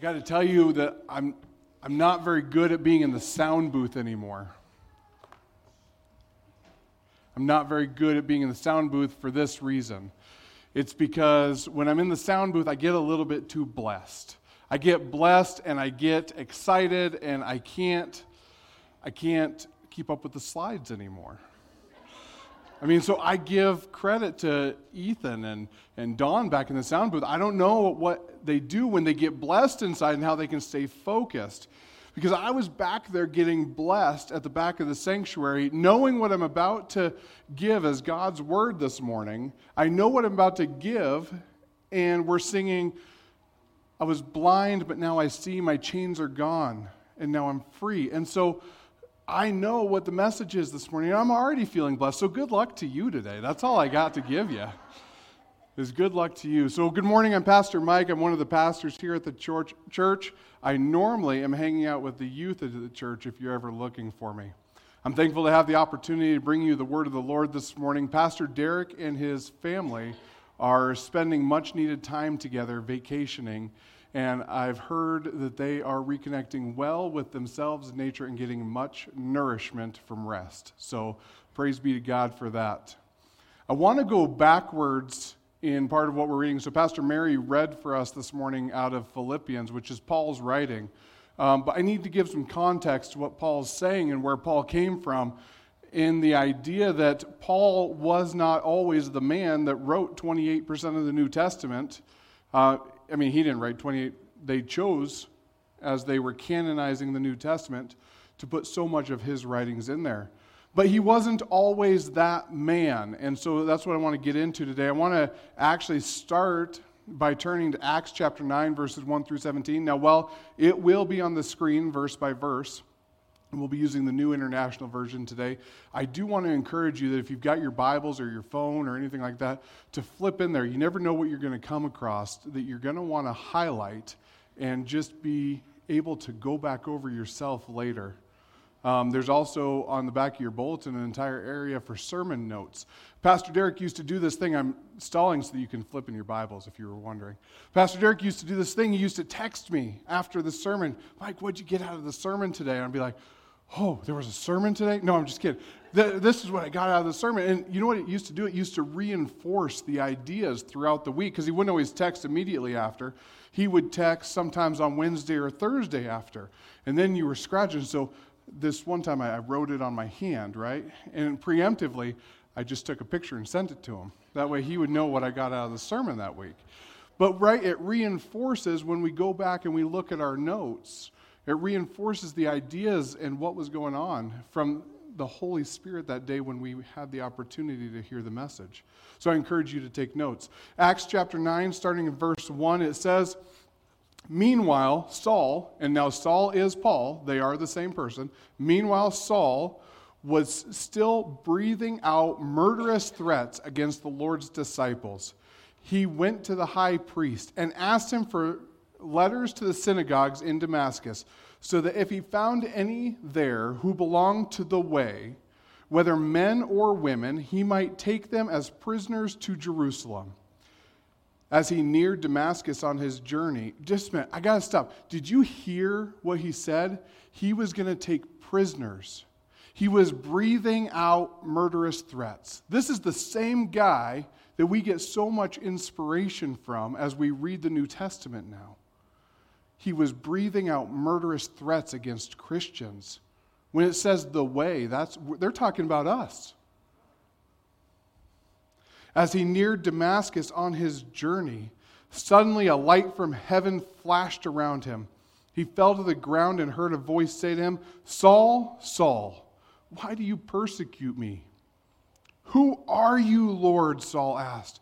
got to tell you that I'm, I'm not very good at being in the sound booth anymore. I'm not very good at being in the sound booth for this reason. It's because when I'm in the sound booth, I get a little bit too blessed. I get blessed and I get excited and I can't I can't keep up with the slides anymore. I mean, so I give credit to Ethan and, and Dawn back in the sound booth. I don't know what they do when they get blessed inside and how they can stay focused. Because I was back there getting blessed at the back of the sanctuary, knowing what I'm about to give as God's word this morning. I know what I'm about to give, and we're singing, I was blind, but now I see, my chains are gone, and now I'm free. And so, I know what the message is this morning. I'm already feeling blessed. So good luck to you today. That's all I got to give you. Is good luck to you. So good morning. I'm Pastor Mike. I'm one of the pastors here at the church. Church. I normally am hanging out with the youth of the church. If you're ever looking for me, I'm thankful to have the opportunity to bring you the word of the Lord this morning. Pastor Derek and his family are spending much needed time together, vacationing and I've heard that they are reconnecting well with themselves nature and getting much nourishment from rest. So praise be to God for that. I want to go backwards in part of what we're reading. So Pastor Mary read for us this morning out of Philippians, which is Paul's writing. Um, but I need to give some context to what Paul's saying and where Paul came from in the idea that Paul was not always the man that wrote 28% of the New Testament. Uh, I mean, he didn't write 28. They chose, as they were canonizing the New Testament, to put so much of his writings in there. But he wasn't always that man. And so that's what I want to get into today. I want to actually start by turning to Acts chapter 9, verses 1 through 17. Now, well, it will be on the screen verse by verse. We'll be using the New International Version today. I do want to encourage you that if you've got your Bibles or your phone or anything like that, to flip in there. You never know what you're going to come across that you're going to want to highlight and just be able to go back over yourself later. Um, there's also on the back of your bulletin an entire area for sermon notes. Pastor Derek used to do this thing. I'm stalling so that you can flip in your Bibles if you were wondering. Pastor Derek used to do this thing. He used to text me after the sermon, Mike, what'd you get out of the sermon today? And I'd be like, oh, there was a sermon today? No, I'm just kidding. This is what I got out of the sermon. And you know what it used to do? It used to reinforce the ideas throughout the week because he wouldn't always text immediately after. He would text sometimes on Wednesday or Thursday after. And then you were scratching. So this one time I wrote it on my hand, right? And preemptively, I just took a picture and sent it to him. That way he would know what I got out of the sermon that week. But, right, it reinforces when we go back and we look at our notes it reinforces the ideas and what was going on from the Holy Spirit that day when we had the opportunity to hear the message. So I encourage you to take notes. Acts chapter 9, starting in verse 1, it says, Meanwhile, Saul, and now Saul is Paul, they are the same person. Meanwhile, Saul was still breathing out murderous threats against the Lord's disciples. He went to the high priest and asked him for letters to the synagogues in Damascus, so that if he found any there who belonged to the way, whether men or women, he might take them as prisoners to Jerusalem. As he neared Damascus on his journey, just a minute, I gotta stop. Did you hear what he said? He was gonna take prisoners. He was breathing out murderous threats. This is the same guy that we get so much inspiration from as we read the New Testament now he was breathing out murderous threats against Christians. When it says the way, that's, they're talking about us. As he neared Damascus on his journey, suddenly a light from heaven flashed around him. He fell to the ground and heard a voice say to him, Saul, Saul, why do you persecute me? Who are you, Lord? Saul asked.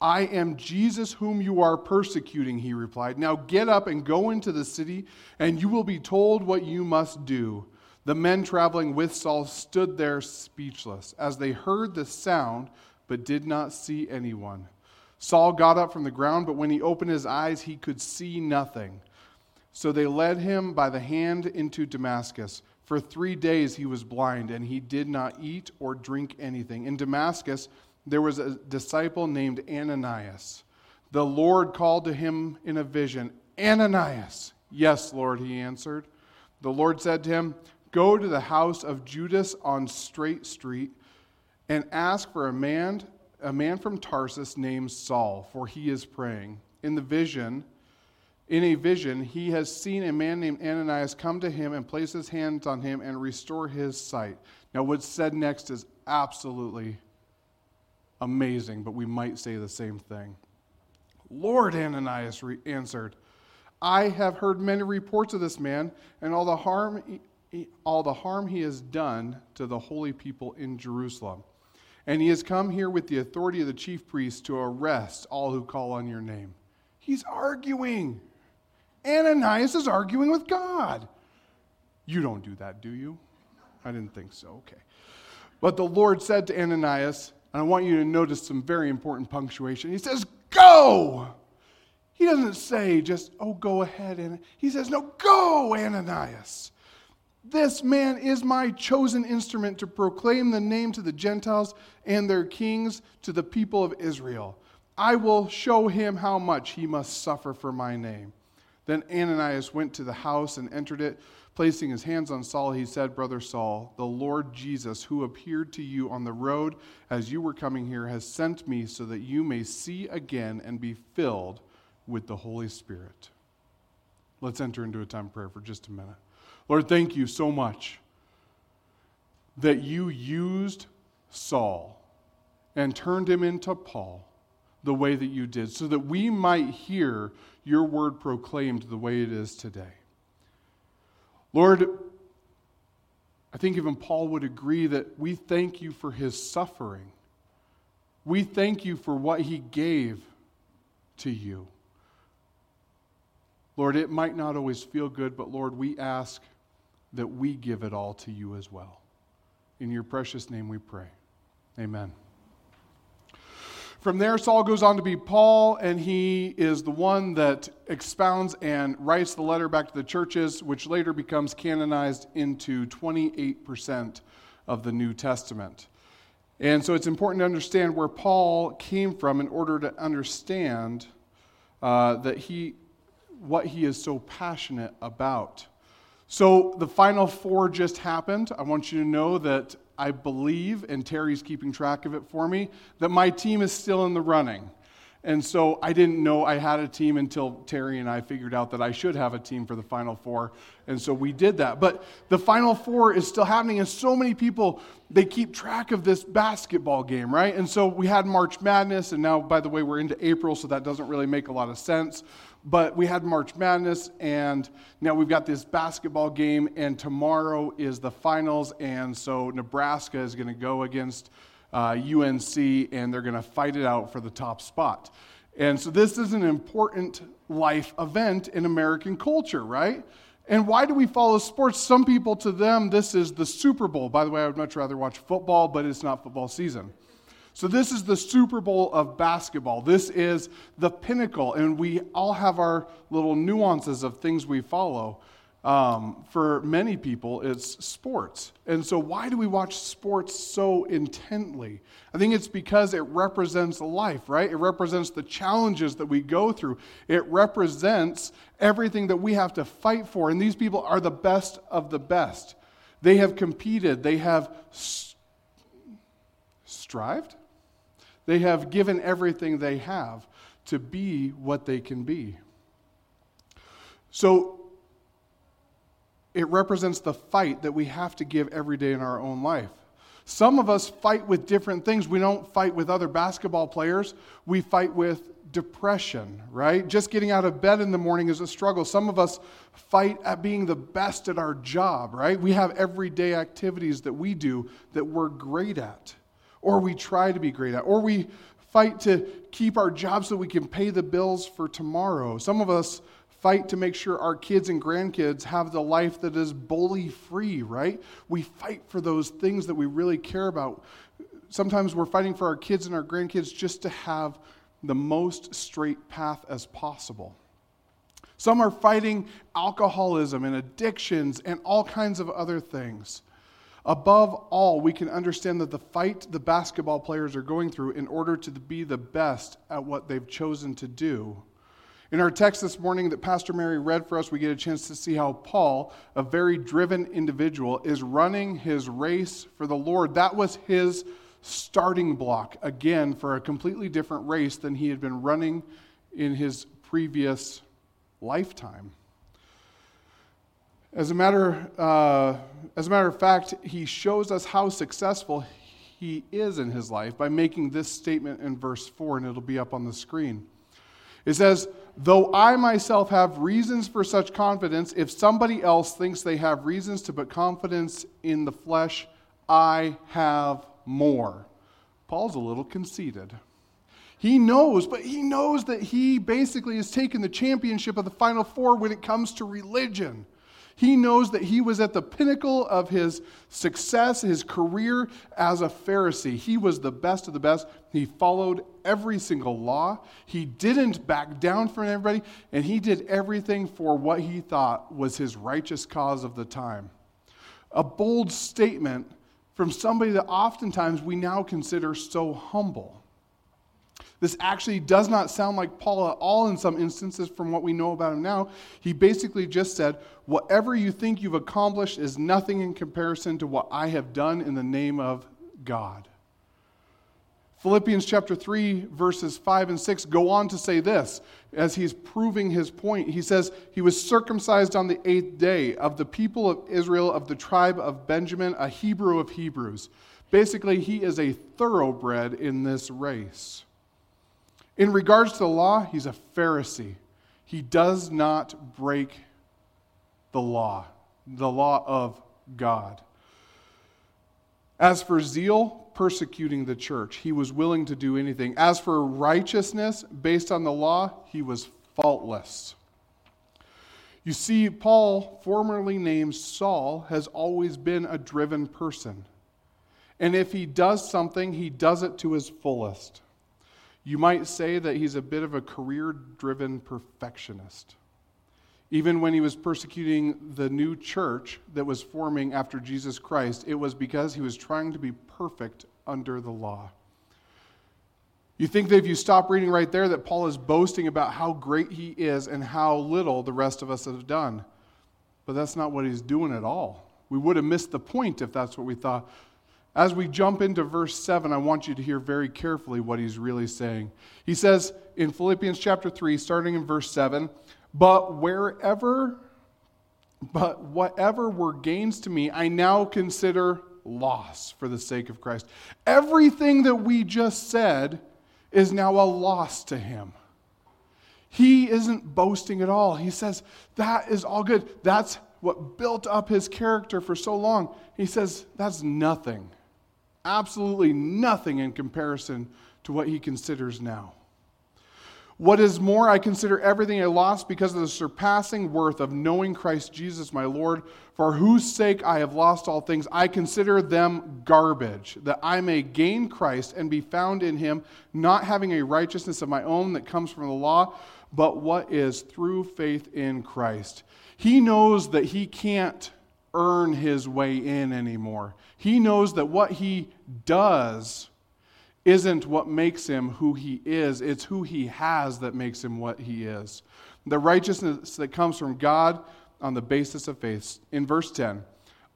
I am Jesus whom you are persecuting, he replied. Now get up and go into the city, and you will be told what you must do. The men traveling with Saul stood there speechless as they heard the sound, but did not see anyone. Saul got up from the ground, but when he opened his eyes, he could see nothing. So they led him by the hand into Damascus. For three days he was blind, and he did not eat or drink anything. In Damascus, there was a disciple named Ananias. The Lord called to him in a vision, Ananias. Yes, Lord, he answered. The Lord said to him, Go to the house of Judas on Straight Street and ask for a man, a man from Tarsus named Saul, for he is praying. In the vision, in a vision, he has seen a man named Ananias come to him and place his hands on him and restore his sight. Now, what's said next is absolutely amazing, but we might say the same thing. Lord, Ananias re- answered, I have heard many reports of this man and all the harm all the harm he has done to the holy people in Jerusalem. And he has come here with the authority of the chief priests to arrest all who call on your name. He's arguing. Ananias is arguing with God. You don't do that, do you? I didn't think so. Okay. But the Lord said to Ananias, and I want you to notice some very important punctuation. He says, Go! He doesn't say just, oh, go ahead. And he says, no, go, Ananias. This man is my chosen instrument to proclaim the name to the Gentiles and their kings to the people of Israel. I will show him how much he must suffer for my name. Then Ananias went to the house and entered it. Placing his hands on Saul, he said, Brother Saul, the Lord Jesus, who appeared to you on the road as you were coming here, has sent me so that you may see again and be filled with the Holy Spirit. Let's enter into a time of prayer for just a minute. Lord, thank you so much that you used Saul and turned him into Paul the way that you did, so that we might hear your word proclaimed the way it is today. Lord, I think even Paul would agree that we thank you for his suffering. We thank you for what he gave to you. Lord, it might not always feel good, but Lord, we ask that we give it all to you as well. In your precious name we pray. Amen. From there, Saul goes on to be Paul, and he is the one that expounds and writes the letter back to the churches, which later becomes canonized into 28% of the New Testament. And so it's important to understand where Paul came from in order to understand uh, that he what he is so passionate about. So the final four just happened. I want you to know that I believe, and Terry's keeping track of it for me, that my team is still in the running. And so I didn't know I had a team until Terry and I figured out that I should have a team for the Final Four. And so we did that. But the Final Four is still happening, and so many people, they keep track of this basketball game, right? And so we had March Madness, and now, by the way, we're into April, so that doesn't really make a lot of sense. But we had March Madness, and now we've got this basketball game, and tomorrow is the finals. And so Nebraska is going to go against uh, UNC, and they're going to fight it out for the top spot. And so this is an important life event in American culture, right? And why do we follow sports? Some people, to them, this is the Super Bowl. By the way, I would much rather watch football, but it's not football season. So, this is the Super Bowl of basketball. This is the pinnacle, and we all have our little nuances of things we follow. Um, for many people, it's sports. And so, why do we watch sports so intently? I think it's because it represents life, right? It represents the challenges that we go through, it represents everything that we have to fight for. And these people are the best of the best. They have competed, they have strived they have given everything they have to be what they can be. So it represents the fight that we have to give every day in our own life. Some of us fight with different things. We don't fight with other basketball players, we fight with depression, right? Just getting out of bed in the morning is a struggle. Some of us fight at being the best at our job, right? We have everyday activities that we do that we're great at or we try to be great at, or we fight to keep our jobs so we can pay the bills for tomorrow. Some of us fight to make sure our kids and grandkids have the life that is bully free, right? We fight for those things that we really care about. Sometimes we're fighting for our kids and our grandkids just to have the most straight path as possible. Some are fighting alcoholism and addictions and all kinds of other things. Above all, we can understand that the fight the basketball players are going through in order to be the best at what they've chosen to do In our text this morning that Pastor Mary read for us, we get a chance to see how Paul, a very driven individual, is running his race for the Lord. That was his starting block, again, for a completely different race than he had been running in his previous lifetime. As a matter, uh, as a matter of fact, he shows us how successful he is in his life by making this statement in verse 4, and it'll be up on the screen. It says, Though I myself have reasons for such confidence, if somebody else thinks they have reasons to put confidence in the flesh, I have more. Paul's a little conceited. He knows, but he knows that he basically has taken the championship of the Final Four when it comes to religion. He knows that he was at the pinnacle of his success, his career as a Pharisee. He was the best of the best. He followed every single law. He didn't back down from everybody, and he did everything for what he thought was his righteous cause of the time. A bold statement from somebody that oftentimes we now consider so humble. This actually does not sound like Paul at all in some instances from what we know about him now. He basically just said, Whatever you think you've accomplished is nothing in comparison to what I have done in the name of God. Philippians chapter 3, verses 5 and 6 go on to say this as he's proving his point. He says, He was circumcised on the eighth day of the people of Israel, of the tribe of Benjamin, a Hebrew of Hebrews. Basically, he is a thoroughbred in this race. In regards to the law, he's a Pharisee. He does not break the law, the law of God. As for zeal, persecuting the church, he was willing to do anything. As for righteousness based on the law, he was faultless. You see, Paul, formerly named Saul, has always been a driven person. And if he does something, he does it to his fullest. You might say that he's a bit of a career driven perfectionist. Even when he was persecuting the new church that was forming after Jesus Christ, it was because he was trying to be perfect under the law. You think that if you stop reading right there, that Paul is boasting about how great he is and how little the rest of us have done. But that's not what he's doing at all. We would have missed the point if that's what we thought. As we jump into verse 7, I want you to hear very carefully what he's really saying. He says in Philippians chapter 3, starting in verse 7, But wherever, but whatever were gains to me, I now consider loss for the sake of Christ. Everything that we just said is now a loss to him. He isn't boasting at all. He says, That is all good. That's what built up his character for so long. He says, That's nothing Absolutely nothing in comparison to what he considers now. What is more, I consider everything a loss because of the surpassing worth of knowing Christ Jesus my Lord, for whose sake I have lost all things. I consider them garbage, that I may gain Christ and be found in him, not having a righteousness of my own that comes from the law, but what is through faith in Christ. He knows that he can't earn his way in anymore. He knows that what he does isn't what makes him who he is, it's who he has that makes him what he is. The righteousness that comes from God on the basis of faith. In verse 10,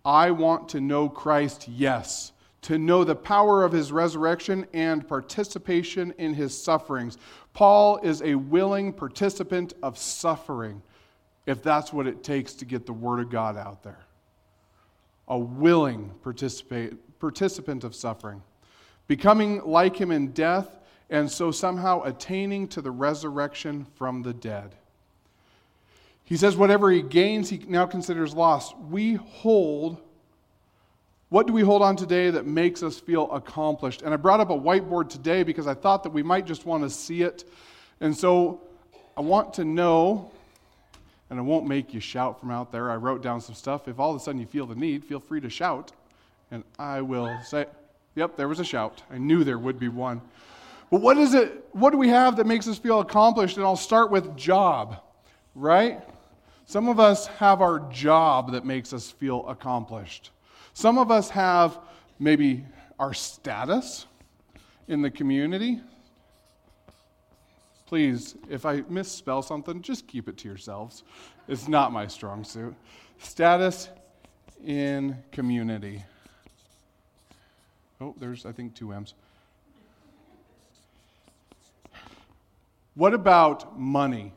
I want to know Christ, yes, to know the power of his resurrection and participation in his sufferings. Paul is a willing participant of suffering, if that's what it takes to get the word of God out there a willing participant of suffering, becoming like him in death, and so somehow attaining to the resurrection from the dead. He says, whatever he gains, he now considers loss. We hold, what do we hold on today that makes us feel accomplished? And I brought up a whiteboard today because I thought that we might just want to see it. And so I want to know and I won't make you shout from out there. I wrote down some stuff. If all of a sudden you feel the need, feel free to shout, and I will say, Yep, there was a shout. I knew there would be one. But what is it? What do we have that makes us feel accomplished? And I'll start with job, right? Some of us have our job that makes us feel accomplished. Some of us have maybe our status in the community. Please, if I misspell something, just keep it to yourselves. It's not my strong suit. Status in community. Oh, there's, I think, two M's. What about money?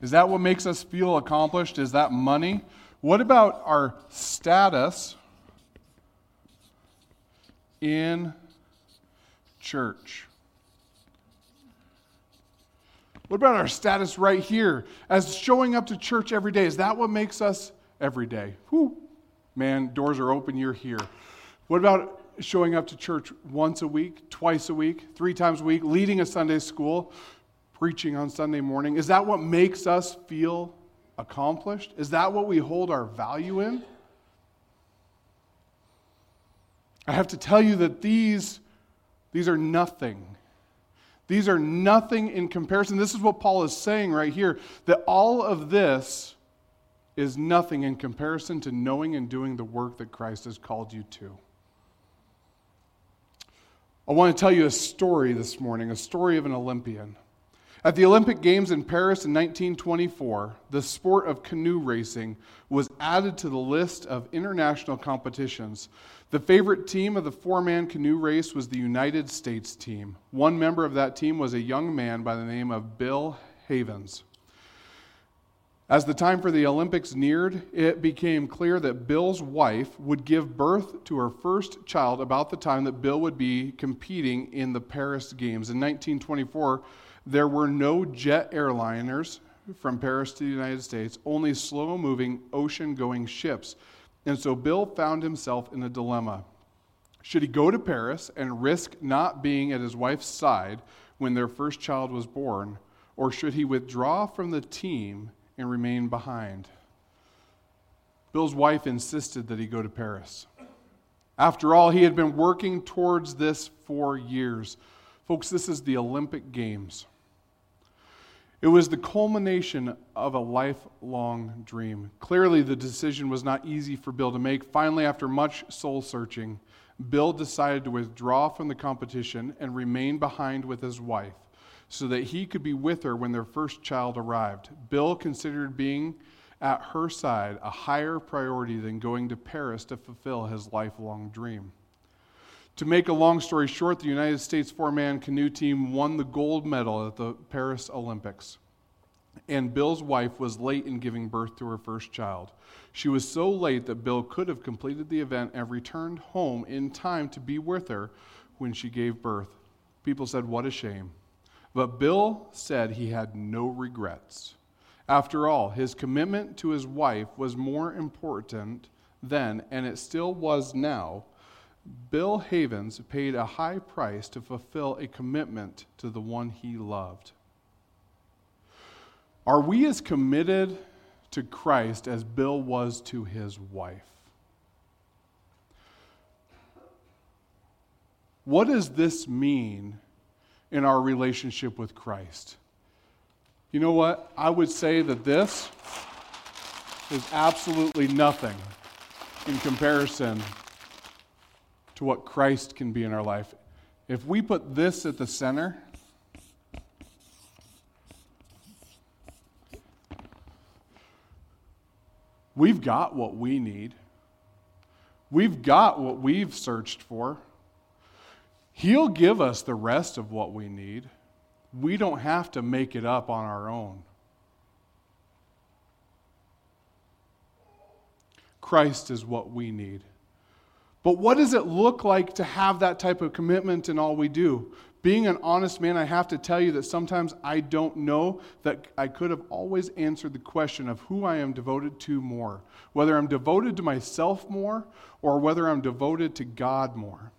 Is that what makes us feel accomplished? Is that money? What about our status in church? What about our status right here as showing up to church every day? Is that what makes us every day? Whew. Man, doors are open, you're here. What about showing up to church once a week, twice a week, three times a week, leading a Sunday school, preaching on Sunday morning? Is that what makes us feel accomplished? Is that what we hold our value in? I have to tell you that these, these are nothing. These are nothing in comparison. This is what Paul is saying right here that all of this is nothing in comparison to knowing and doing the work that Christ has called you to. I want to tell you a story this morning, a story of an Olympian. At the Olympic Games in Paris in 1924, the sport of canoe racing was added to the list of international competitions. The favorite team of the four man canoe race was the United States team. One member of that team was a young man by the name of Bill Havens. As the time for the Olympics neared, it became clear that Bill's wife would give birth to her first child about the time that Bill would be competing in the Paris Games. In 1924, there were no jet airliners from Paris to the United States, only slow moving ocean going ships. And so Bill found himself in a dilemma. Should he go to Paris and risk not being at his wife's side when their first child was born, or should he withdraw from the team? and remain behind. Bill's wife insisted that he go to Paris. After all, he had been working towards this for years. Folks, this is the Olympic Games. It was the culmination of a lifelong dream. Clearly, the decision was not easy for Bill to make. Finally, after much soul searching, Bill decided to withdraw from the competition and remain behind with his wife so that he could be with her when their first child arrived. Bill considered being at her side a higher priority than going to Paris to fulfill his lifelong dream. To make a long story short, the United States four man canoe team won the gold medal at the Paris Olympics. And Bill's wife was late in giving birth to her first child. She was so late that Bill could have completed the event and returned home in time to be with her when she gave birth. People said, What a shame. But Bill said he had no regrets. After all, his commitment to his wife was more important then, and it still was now. Bill Havens paid a high price to fulfill a commitment to the one he loved. Are we as committed to Christ as Bill was to his wife? What does this mean in our relationship with Christ. You know what? I would say that this is absolutely nothing in comparison to what Christ can be in our life. If we put this at the center, we've got what we need. We've got what we've searched for. He'll give us the rest of what we need. We don't have to make it up on our own. Christ is what we need. But what does it look like to have that type of commitment in all we do? Being an honest man, I have to tell you that sometimes I don't know that I could have always answered the question of who I am devoted to more. Whether I'm devoted to myself more or whether I'm devoted to God more.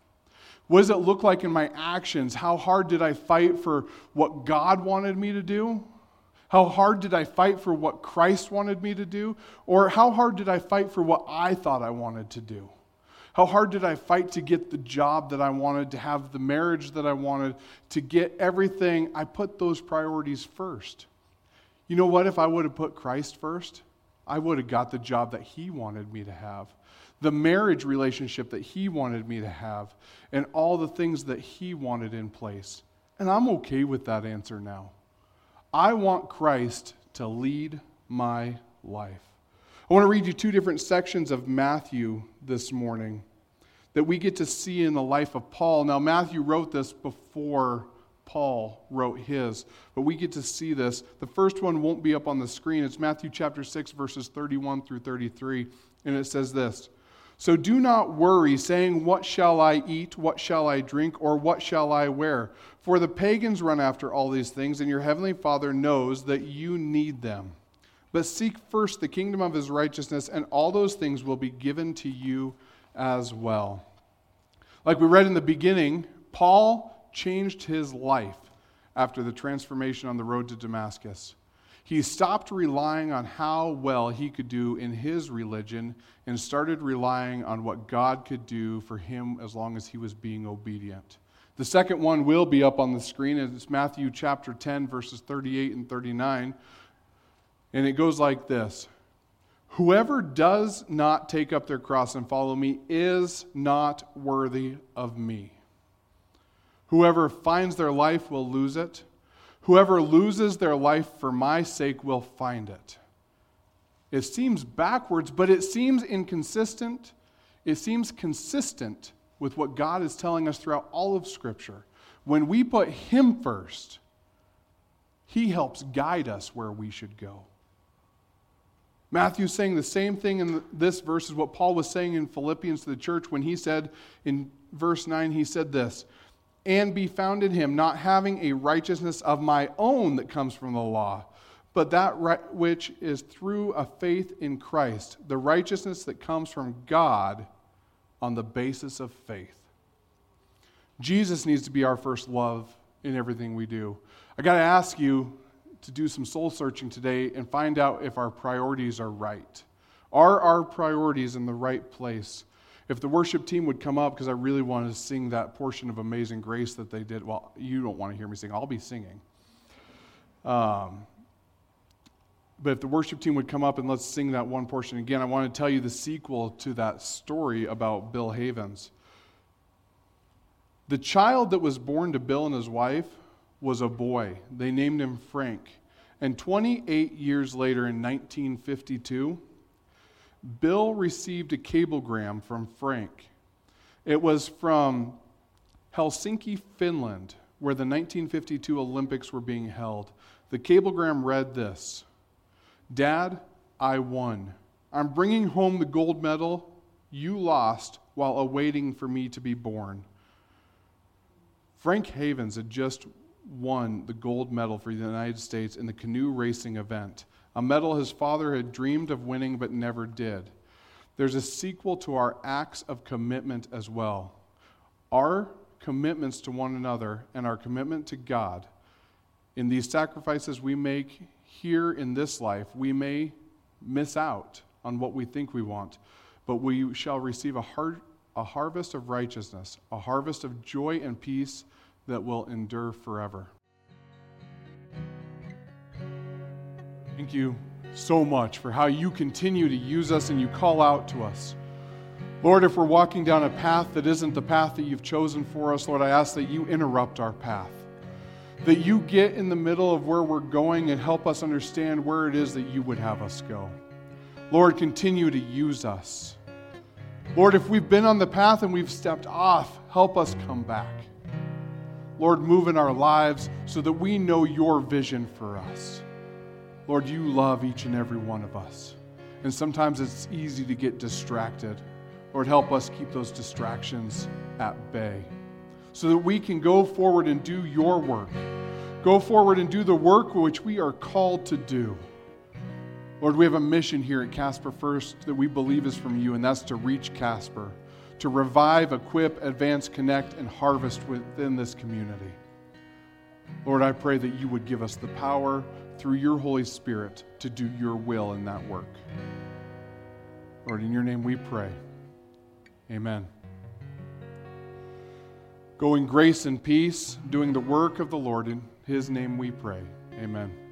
What does it look like in my actions? How hard did I fight for what God wanted me to do? How hard did I fight for what Christ wanted me to do? Or how hard did I fight for what I thought I wanted to do? How hard did I fight to get the job that I wanted, to have the marriage that I wanted, to get everything? I put those priorities first. You know what? If I would have put Christ first, I would have got the job that He wanted me to have the marriage relationship that He wanted me to have, and all the things that He wanted in place. And I'm okay with that answer now. I want Christ to lead my life. I want to read you two different sections of Matthew this morning that we get to see in the life of Paul. Now, Matthew wrote this before Paul wrote his, but we get to see this. The first one won't be up on the screen. It's Matthew chapter 6, verses 31 through 33, and it says this So do not worry, saying, What shall I eat? What shall I drink? Or what shall I wear? For the pagans run after all these things, and your heavenly Father knows that you need them. But seek first the kingdom of his righteousness, and all those things will be given to you as well. Like we read in the beginning, Paul changed his life after the transformation on the road to Damascus. He stopped relying on how well he could do in his religion and started relying on what God could do for him as long as he was being obedient. The second one will be up on the screen. It's Matthew chapter 10, verses 38 and 39. And it goes like this Whoever does not take up their cross and follow me is not worthy of me. Whoever finds their life will lose it. Whoever loses their life for my sake will find it. It seems backwards, but it seems inconsistent. It seems consistent with what God is telling us throughout all of Scripture. When we put Him first, He helps guide us where we should go. Matthew's saying the same thing in this verse as what Paul was saying in Philippians to the church when he said in verse 9, he said this and be found in him, not having a righteousness of my own that comes from the law, but that right which is through a faith in Christ, the righteousness that comes from God on the basis of faith. Jesus needs to be our first love in everything we do. I got to ask you to do some soul searching today and find out if our priorities are right. Are our priorities in the right place? If the worship team would come up, because I really want to sing that portion of Amazing Grace that they did. Well, you don't want to hear me sing, I'll be singing. Um, but if the worship team would come up and let's sing that one portion again, I want to tell you the sequel to that story about Bill Havens. The child that was born to Bill and his wife was a boy. They named him Frank. And 28 years later, in 1952, Bill received a cablegram from Frank. It was from Helsinki, Finland, where the 1952 Olympics were being held. The cablegram read this Dad, I won. I'm bringing home the gold medal you lost while awaiting for me to be born. Frank Havens had just won the gold medal for the United States in the canoe racing event a medal his father had dreamed of winning but never did. There's a sequel to our acts of commitment as well. Our commitments to one another and our commitment to God. In these sacrifices we make here in this life, we may miss out on what we think we want, but we shall receive a, har- a harvest of righteousness, a harvest of joy and peace that will endure forever. Thank you so much for how you continue to use us and you call out to us. Lord, if we're walking down a path that isn't the path that you've chosen for us, Lord, I ask that you interrupt our path. That you get in the middle of where we're going and help us understand where it is that you would have us go. Lord, continue to use us. Lord, if we've been on the path and we've stepped off, help us come back. Lord, move in our lives so that we know your vision for us. Lord, you love each and every one of us. And sometimes it's easy to get distracted. Lord, help us keep those distractions at bay so that we can go forward and do your work. Go forward and do the work which we are called to do. Lord, we have a mission here at Casper First that we believe is from you, and that's to reach Casper, to revive, equip, advance, connect, and harvest within this community. Lord, I pray that you would give us the power through your Holy Spirit to do your will in that work. Lord, in your name we pray. Amen. Go in grace and peace, doing the work of the Lord. In his name we pray. Amen.